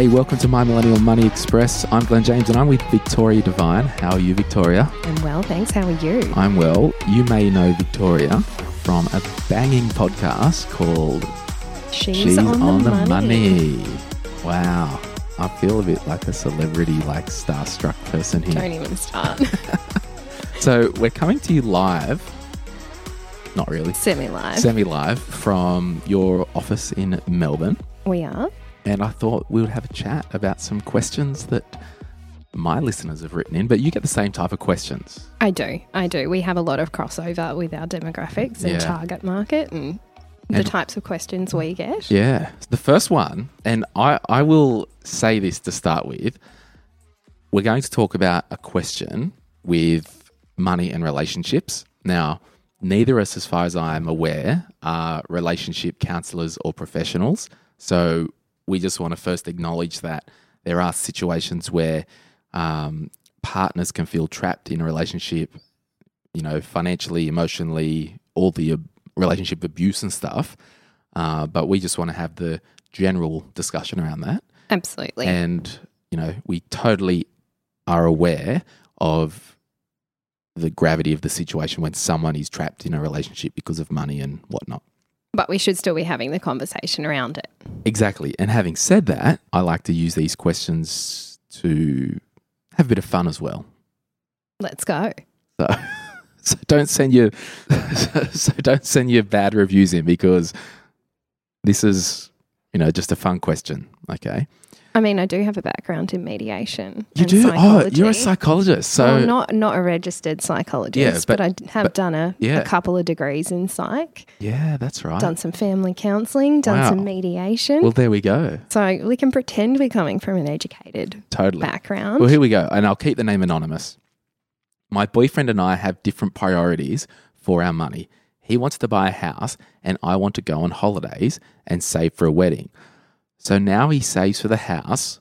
Hey, welcome to My Millennial Money Express. I'm Glen James and I'm with Victoria Devine. How are you, Victoria? I'm well, thanks. How are you? I'm well. You may know Victoria from a banging podcast called She's, She's on, the, money. Money. Wow. I feel a bit like a celebrity, like starstruck person here. Don't even start. So we're coming to you live, not really, Semi live. semi live from your office in Melbourne. we are. And I thought we would have a chat about some questions that my listeners have written in, but you get the same type of questions. I do. I do. We have a lot of crossover with our demographics and Yeah. target market and the types of questions we get. Yeah. The first one, and I, I will say this to start with we're going to talk about a question with money and relationships. Now, neither of us, as far as I am aware, are relationship counselors or professionals. So we just want to first acknowledge that there are situations where um, partners can feel trapped in a relationship, you know, financially, emotionally, all the ab- relationship abuse and stuff. Uh, but we just want to have the general discussion around that. Absolutely. And, you know, we totally are aware of the gravity of the situation when someone is trapped in a relationship because of money and whatnot. But we should still be having the conversation around it. Exactly. And having said that, I like to use these questions to have a bit of fun as well. Let's go. So, so don't send your so don't send your bad reviews in because this is you know just a fun question. Okay, I mean, I do have a background in mediation. you do. Oh, you're a psychologist. So well, not not a registered psychologist, but- but, I have but- done a, yeah. a couple of degrees in psych, yeah, that's right. done some family counselling, done Wow. some mediation. Well, there we go. so we can pretend we're coming from an educated Totally. background. Well, here we go, and I'll keep the name anonymous. My boyfriend and I have different priorities for our money. He wants to buy a house, and I want to go on holidays and save for a wedding. So now he saves for the house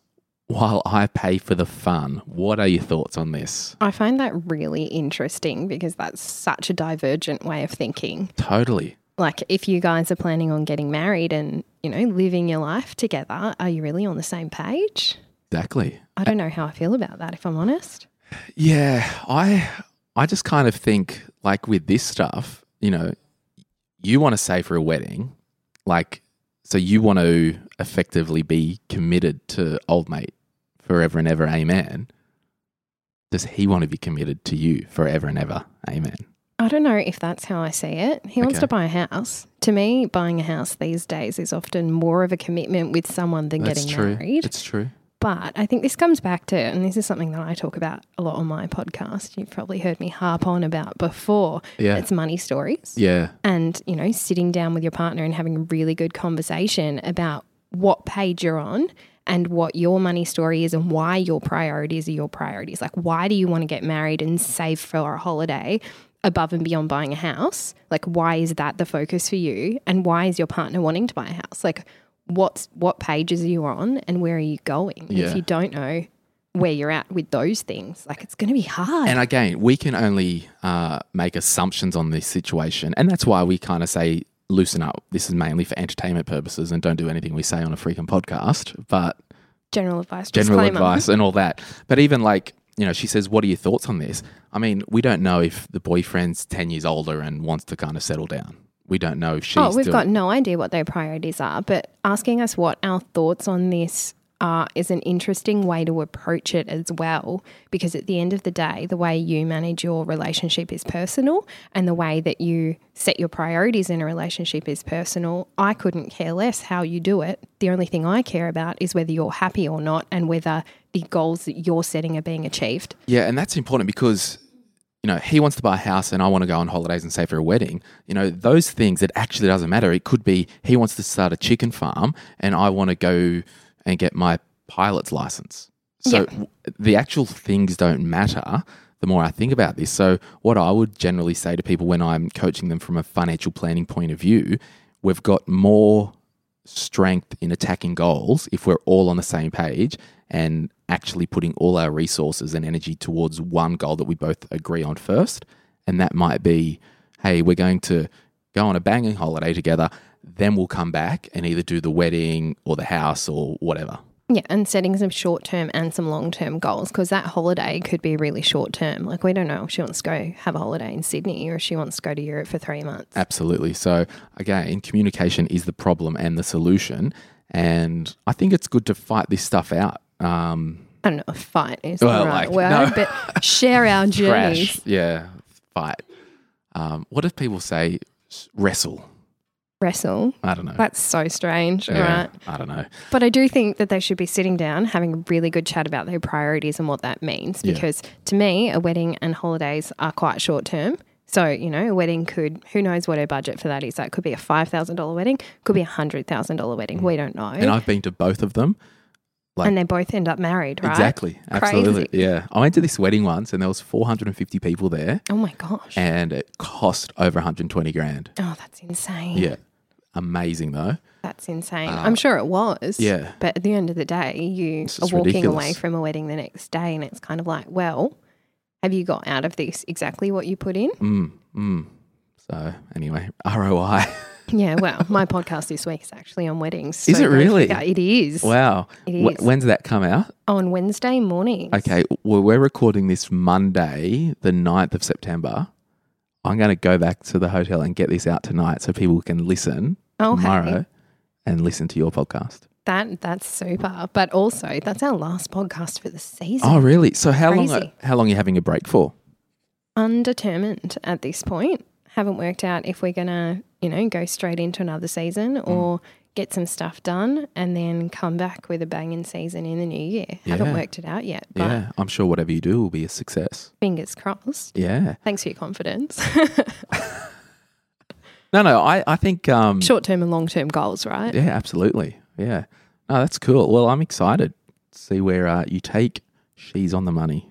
while I pay for the fun. What are your thoughts on this? I find that really interesting because that's such a divergent way of thinking. Totally. Like, if you guys are planning on getting married and, you know, living your life together, are you really on the same page? Exactly. I don't know how I feel about that, if I'm honest. Yeah, I I just kind of think like with this stuff, you know, you want to save for a wedding, like so you want to effectively be committed to old mate forever and ever, amen. Does he want to be committed to you forever and ever, amen? I don't know if that's how I see it. He wants to buy a house. To me, buying a house these days is often more of a commitment with someone than That's getting true. married. It's true. But I think this comes back to, and this is something that I talk about a lot on my podcast. You've probably heard me harp on about before. Yeah. It's money stories. Yeah, And, you know, sitting down with your partner and having a really good conversation about what page you're on and what your money story is and why your priorities are your priorities. Like, why do you want to get married and save for a holiday above and beyond buying a house? Like, why is that the focus for you? And why is your partner wanting to buy a house? Like, what's what pages are you on and where are you going? Yeah. If you don't know where you're at with those things, like, it's going to be hard. And again, we can only uh, make assumptions on this situation. And that's why we kind of say, loosen up. This is mainly for entertainment purposes and don't do anything we say on a freaking podcast. But general advice. general advice and all that. But even like, you know, she says, What are your thoughts on this? I mean, we don't know if the boyfriend's 10 years older and wants to kind of settle down. We don't know if she's oh, we've still- got no idea what their priorities are, but asking us what our thoughts on this are is an interesting way to approach it as well. Because at the end of the day, the way you manage your relationship is personal, and the way that you set your priorities in a relationship is personal. I couldn't care less how you do it. The only thing I care about is whether you're happy or not, and whether the goals that you're setting are being achieved. Yeah, and that's important because you know he wants to buy a house and I want to go on holidays and save for a wedding. You know those things it actually doesn't matter. It could be he wants to start a chicken farm and I want to go and get my pilot's license. So Yeah. the actual things don't matter. The more I think about this, so what I would generally say to people when I'm coaching them from a financial planning point of view, we've got more strength in attacking goals if we're all on the same page and actually putting all our resources and energy towards one goal that we both agree on first. And that might be, hey, we're going to go on a banging holiday together, then we'll come back and either do the wedding or the house or whatever. Yeah, and setting some short term and some long term goals because that holiday could be really short term. Like, we don't know if she wants to go have a holiday in Sydney or if she wants to go to Europe for three months. Absolutely. So, again, communication is the problem and the solution. And I think it's good to fight this stuff out. Um, I don't know if fight is Well, the right like, word, no. but share our journeys. crash. Yeah, fight. Um, what if people say wrestle? Wrestle. I don't know. That's so strange, yeah, right? I don't know. But I do think that they should be sitting down, having a really good chat about their priorities and what that means. Yeah. Because to me, a wedding and holidays are quite short term. So, you know, a wedding could, who knows what her budget for that is. That could be a $5,000 wedding, could be a $100,000 wedding. We don't know. And I've been to both of them. Like- and they both end up married, right? Exactly. Absolutely. Crazy. Yeah. I went to this wedding once and there was 450 people there Oh my gosh. and it cost over 120 grand. oh, that's insane. Yeah. Amazing though. That's insane. I'm sure it was. Uh, yeah. But at the end of the day, you are walking ridiculous. away from a wedding the next day, and it's kind of like, well, have you got out of this exactly what you put in? Mm, mm. So anyway, ROI. yeah, well, my podcast this week is actually on weddings. Is it really? figure. It is. wow. It Wh- when's that come out? On Wednesday morning. Okay, well, we're recording this Monday, the 9th of September. I'm going to go back to the hotel and get this out tonight so people can listen Okay. tomorrow and listen to your podcast. That that's super. But also, that's our last podcast for the season. Oh, really? So how long? How long are you having a break for? Undetermined at this point. Haven't worked out if we're gonna, you know, go straight into another season Mm. or get some stuff done and then come back with a banging season in the new year. Haven't worked it out yet, but yeah, I'm sure whatever you do will be a success. fingers crossed. Yeah. Thanks for your confidence. No, no, I, I think. Um, Short term and long term goals, right? Yeah, absolutely. Yeah. No, that's cool. Well, I'm excited to see where uh, you take She's on the Money.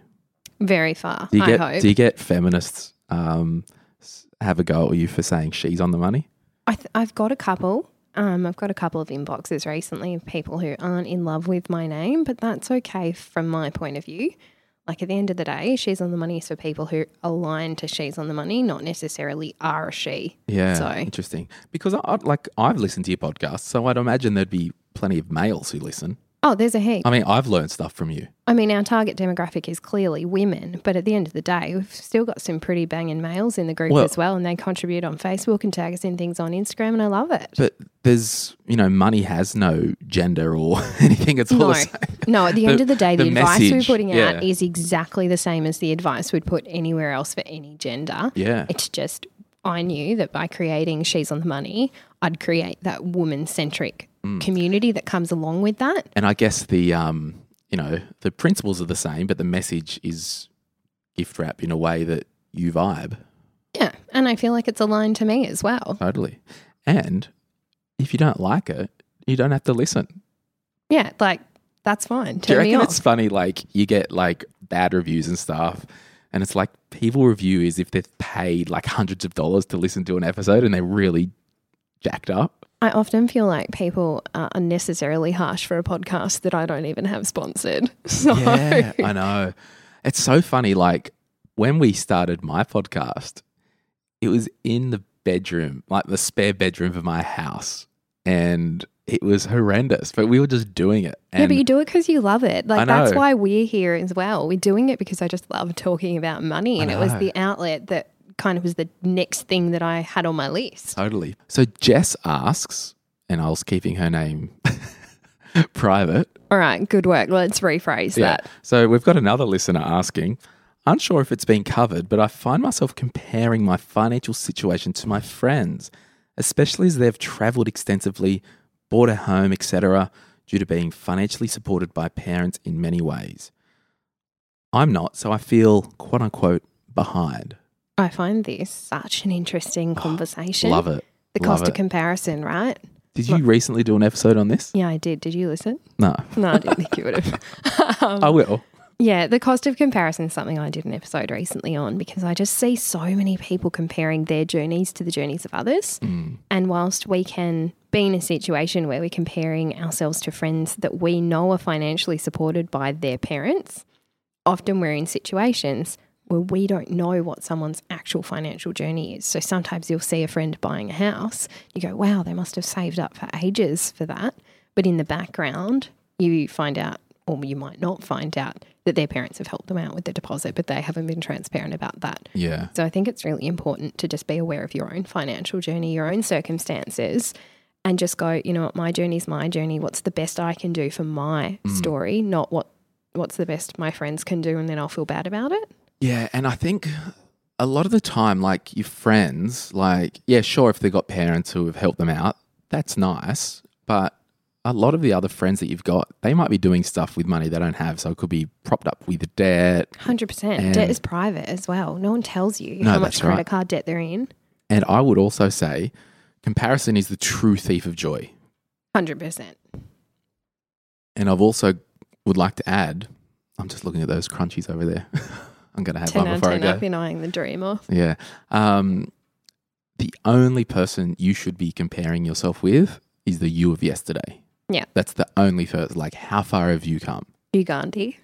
Very far, Do you I get hope. Do you get feminists um, have a go at you for saying she's on the money? I th- I've got a couple. Um, I've got a couple of inboxes recently of people who aren't in love with my name, but that's okay from my point of view. Like at the end of the day, she's on the money is for people who align to she's on the money, not necessarily are a she. Yeah, So interesting. Because I, like I've listened to your podcast, so I'd imagine there'd be plenty of males who listen. Oh, there's a heap. I mean, I've learned stuff from you. I mean, our target demographic is clearly women, but at the end of the day, we've still got some pretty banging males in the group Well- as well, and they contribute on Facebook and tag us in things on Instagram, and I love it. But there's, you know, money has no gender or anything. It's all No, the same. no. At the, end The- of the day, the, the advice we're putting out yeah. is exactly the same as the advice we'd put anywhere else for any gender. Yeah. It's just I knew that by creating She's on the Money, I'd create that woman centric Mm. community that comes along with that. And I guess the, um, you know, the principles are the same, but the message is gift wrap in a way that you vibe. Yeah. And I feel like it's aligned to me as well. Totally. And if you don't like it, you don't have to listen. Yeah. Like, that's fine. Do you Turn reckon it's funny? Like you get like bad reviews and stuff, and it's like people review is if they've paid like hundreds of dollars to listen to an episode, and they're really jacked up. I often feel like people are unnecessarily harsh for a podcast that I don't even have sponsored. So, Yeah, I know. It's so funny. Like when we started my podcast, it was in the bedroom, like the spare bedroom of my house, and it was horrendous. But we were just doing it. yeah, but you do it because you love it. Like that's why we're here as well. We're doing it because I just love talking about money, and it was the outlet that kind of was the next thing that I had on my list. Totally. So Jess asks, and I was keeping her name private. All right, good work. Let's rephrase that. So we've got another listener asking, unsure if it's been covered, but I find myself comparing my financial situation to my friends, especially as they've traveled extensively, bought a home, etc., due to being financially supported by parents in many ways. I'm not, so I feel quote unquote behind. I find this such an interesting conversation. Love it. The Love cost it. of comparison, right? Did you recently do an episode on this? Yeah, I did. Did you listen? No. No, I didn't think you would have. Um, I will. Yeah, the cost of comparison is something I did an episode recently on because I just see so many people comparing their journeys to the journeys of others. Mm. And whilst we can be in a situation where we're comparing ourselves to friends that we know are financially supported by their parents, often we're in situations where we don't know what someone's actual financial journey is. So sometimes you'll see a friend buying a house, you go, wow, they must have saved up for ages for that. But in the background, you find out, or you might not find out, that their parents have helped them out with the deposit, but they haven't been transparent about that. Yeah. So I think it's really important to just be aware of your own financial journey, your own circumstances, and just go, you know what, my journey is my journey. What's the best I can do for my mm. story, not what what's the best my friends can do, and then I'll feel bad about it. Yeah, and I think a lot of the time, like your friends, like, yeah, sure, if they've got parents who have helped them out, that's nice. But a lot of the other friends that you've got, they might be doing stuff with money they don't have. So it could be propped up with debt. Hundred percent. Debt is private as well. No one tells you No, how much credit right. card debt they're in. And I would also say comparison is the true thief of joy. Hundred percent. And I've also would like to add, I'm just looking at those crunchies over there. I'm going to have Ten one out of before I go. I've been eyeing the dream off. Yeah. Um, the only person you should be comparing yourself with is the you of yesterday. Yeah. That's the only first. Like, how far have you come? Ugandi.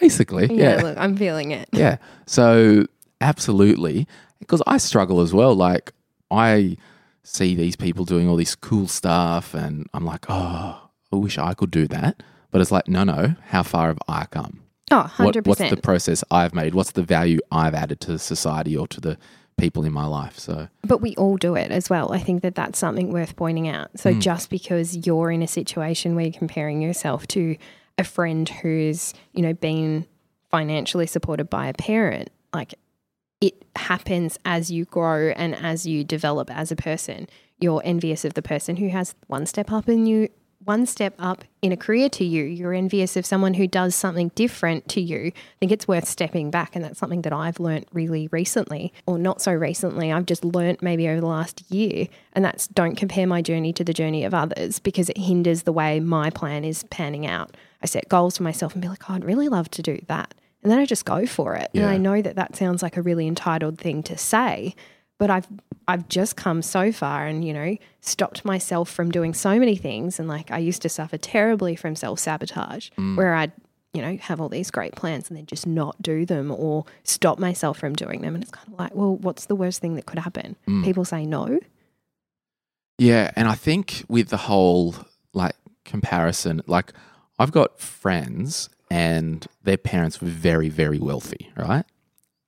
Basically. Yeah, Yeah. look, I'm feeling it. Yeah. So, absolutely. Because I struggle as well. Like, I see these people doing all this cool stuff, and I'm like, oh, I wish I could do that. But it's like, no, no. How far have I come? Oh, 100%. what's the process I've made? What's the value I've added to society or to the people in my life? So, But we all do it as well. I think that that's something worth pointing out. So hmm. just because you're in a situation where you're comparing yourself to a friend who's, you know, been financially supported by a parent, like it happens as you grow and as you develop as a person. You're envious of the person who has one step up in you, one step up in a career to you. You're envious of someone who does something different to you. I think it's worth stepping back. And that's something that I've learnt really recently, or not so recently. I've just learnt maybe over the last year. And that's don't compare my journey to the journey of others because it hinders the way my plan is panning out. I set goals for myself and be like, oh, I'd really love to do that. And then I just go for it. And I know that that sounds like a really entitled thing to say, but I've I've just come so far and you know stopped myself from doing so many things. And like I used to suffer terribly from self-sabotage mm. where I'd you know have all these great plans and then just not do them or stop myself from doing them. And it's kind of like well what's the worst thing that could happen? Mm. People say no. Yeah, and I think with the whole like comparison, like I've got friends and their parents were very, very wealthy, right?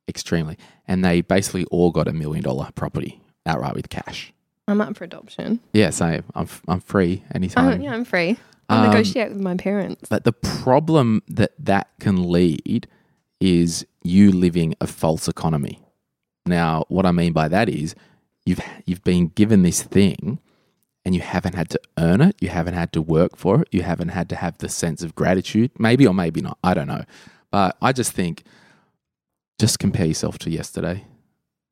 Extremely. And they basically all got a million dollar property outright with cash. I'm up for adoption Yeah, same. I'm, I'm free anytime. yeah I'm free I'll Um, negotiate with my parents But the problem that that can lead is you living a false economy. Now, what I mean by that is you've you've been given this thing and you haven't had to earn it, you haven't had to work for it, you haven't had to have the sense of gratitude, maybe or maybe not, I don't know. But I just think just compare yourself to yesterday,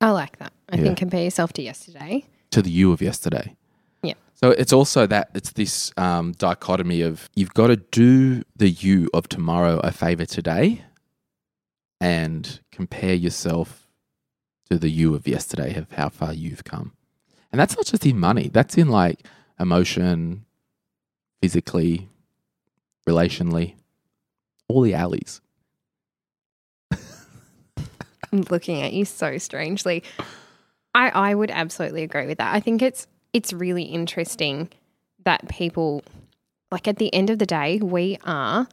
I like that I Yeah. think compare yourself to yesterday to the you of yesterday. Yeah. So it's also that it's this um, dichotomy of you've got to do the you of tomorrow a favor today, and compare yourself to the you of yesterday of how far you've come, and that's not just in money. That's in like emotion, physically, relationally, all the alleys. I'm looking at you so strangely. I, I would absolutely agree with that. I think it's it's really interesting that people like at the end of the day, we are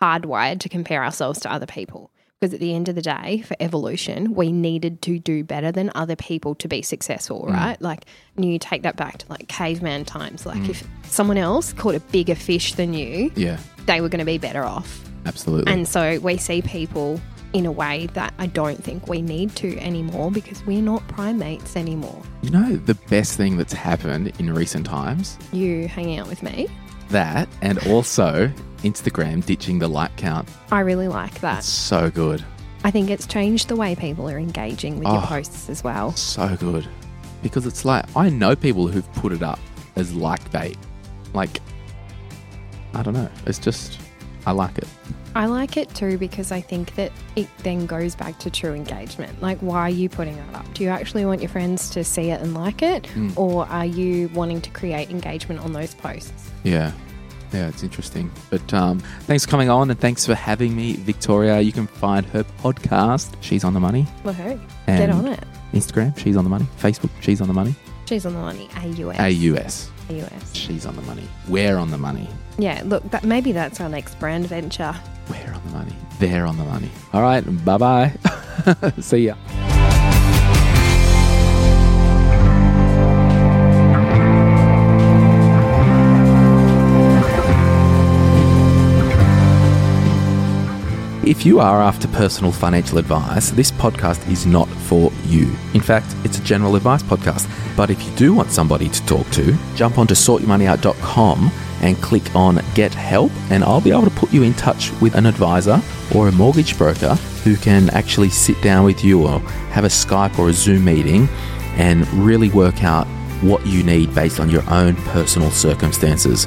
hardwired to compare ourselves to other people. Because at the end of the day, for evolution, we needed to do better than other people to be successful, mm. right? Like, and you take that back to like caveman times. Like, mm. if someone else caught a bigger fish than you, Yeah, they were going to be better off. absolutely. And so we see people in a way that I don't think we need to anymore because we're not primates anymore. you know the best thing that's happened in recent times? You hanging out with me, That and also Instagram ditching the like count. I really like that. So good. I think it's changed the way people are engaging with your Oh. posts as well. So good. Because it's like, I know people who've put it up as like bait. Like, I don't know. It's just, I like it. I like it too because I think that it then goes back to true engagement. Like, why are you putting that up? Do you actually want your friends to see it and like it? Or are you wanting to create engagement on those posts? Yeah. Yeah, it's interesting. But um, thanks for coming on and thanks for having me, Victoria. You can find her podcast, She's on the Money. Woohoo. Get on it. Instagram, She's on the Money. Facebook, She's on the Money. She's on the money. AUS. AUS, AUS. She's on the Money. We're on the money. Yeah, look, that, maybe that's our next brand venture. We're on the money. They're on the money. All right. Bye bye. See ya. If you are after personal financial advice, this podcast is not for you. In fact, it's a general advice podcast. But if you do want somebody to talk to, jump onto sortyourmoneyout.com and click on Get Help, and I'll be able to put you in touch with an advisor or a mortgage broker who can actually sit down with you or have a Skype or a Zoom meeting and really work out what you need based on your own personal circumstances.